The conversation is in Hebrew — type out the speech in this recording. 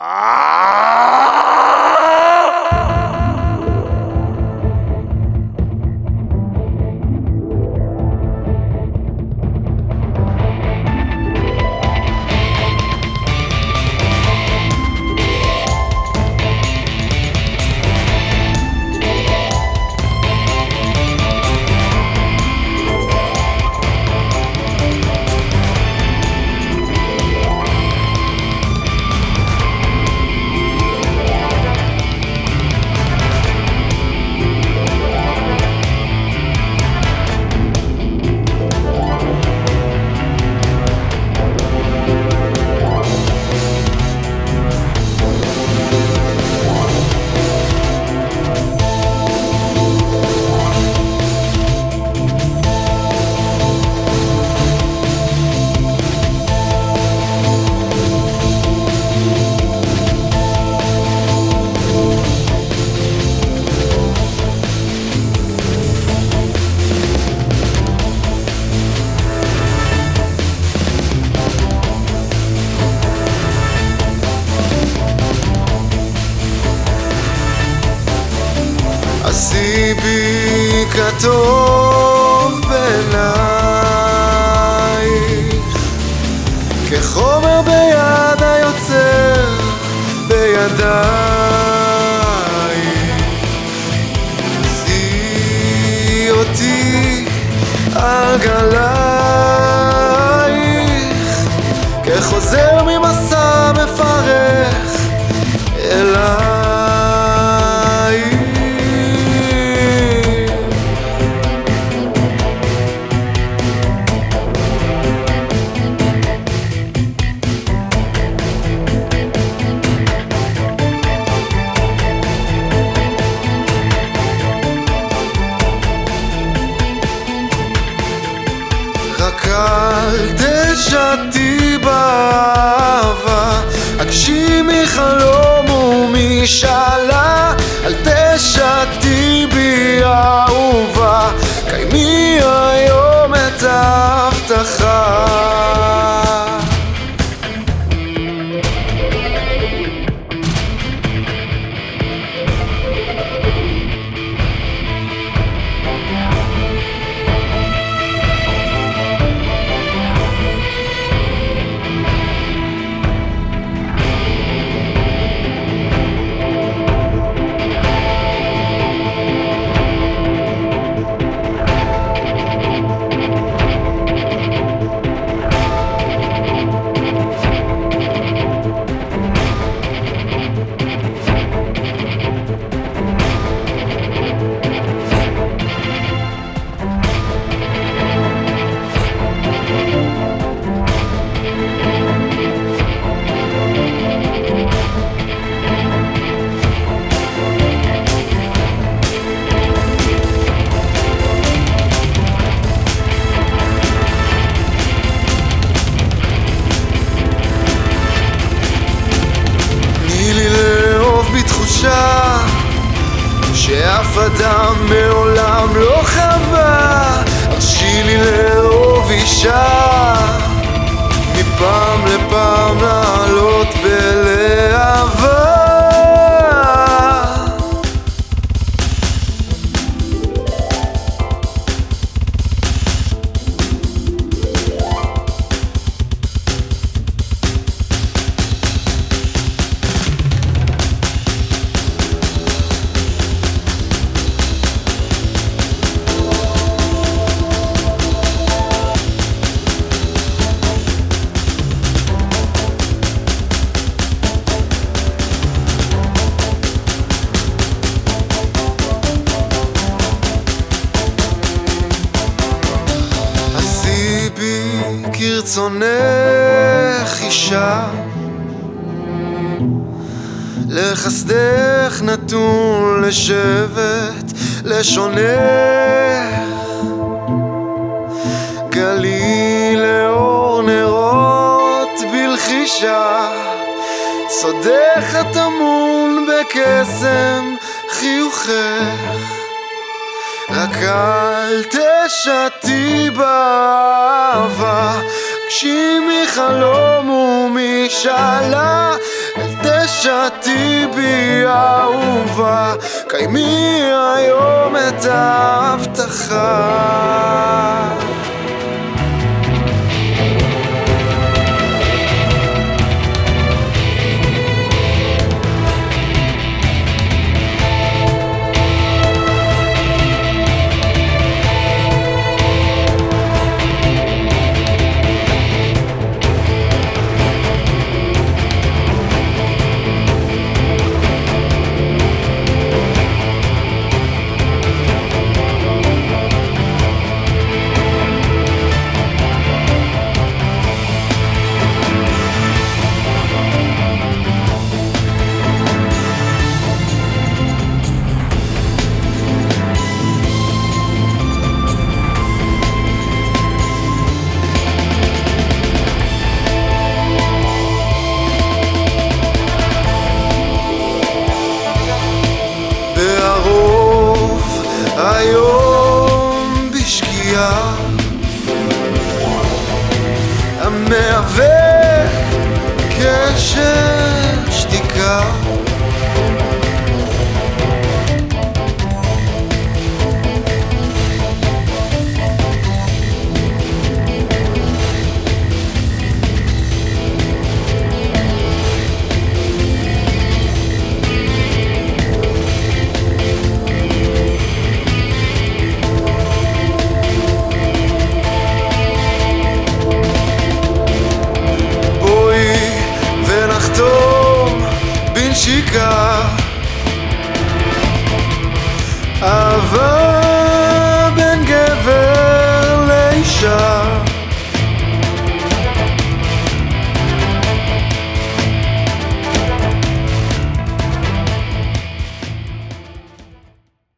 Ah! בי כטוב בעינייך כחומר ביד היוצר בידייך שאי אותי על גלייך. כחוזר ממסע מפרך אליי ומשאלה, שאף אדם מעולם לא חווה הרשי לי לאהוב אישה. מפעם כרצונך אישה. לחסדך נתון לשבט לשונך. גלי לאור נרות בלחישה. סודך הטמון בקסם חיוכך. רק אל תשתי באהבה, הגשימי חלום ומשאלה, אל תש... פגישתי בי אהובה, קיימי היום את ההבטחה should pressure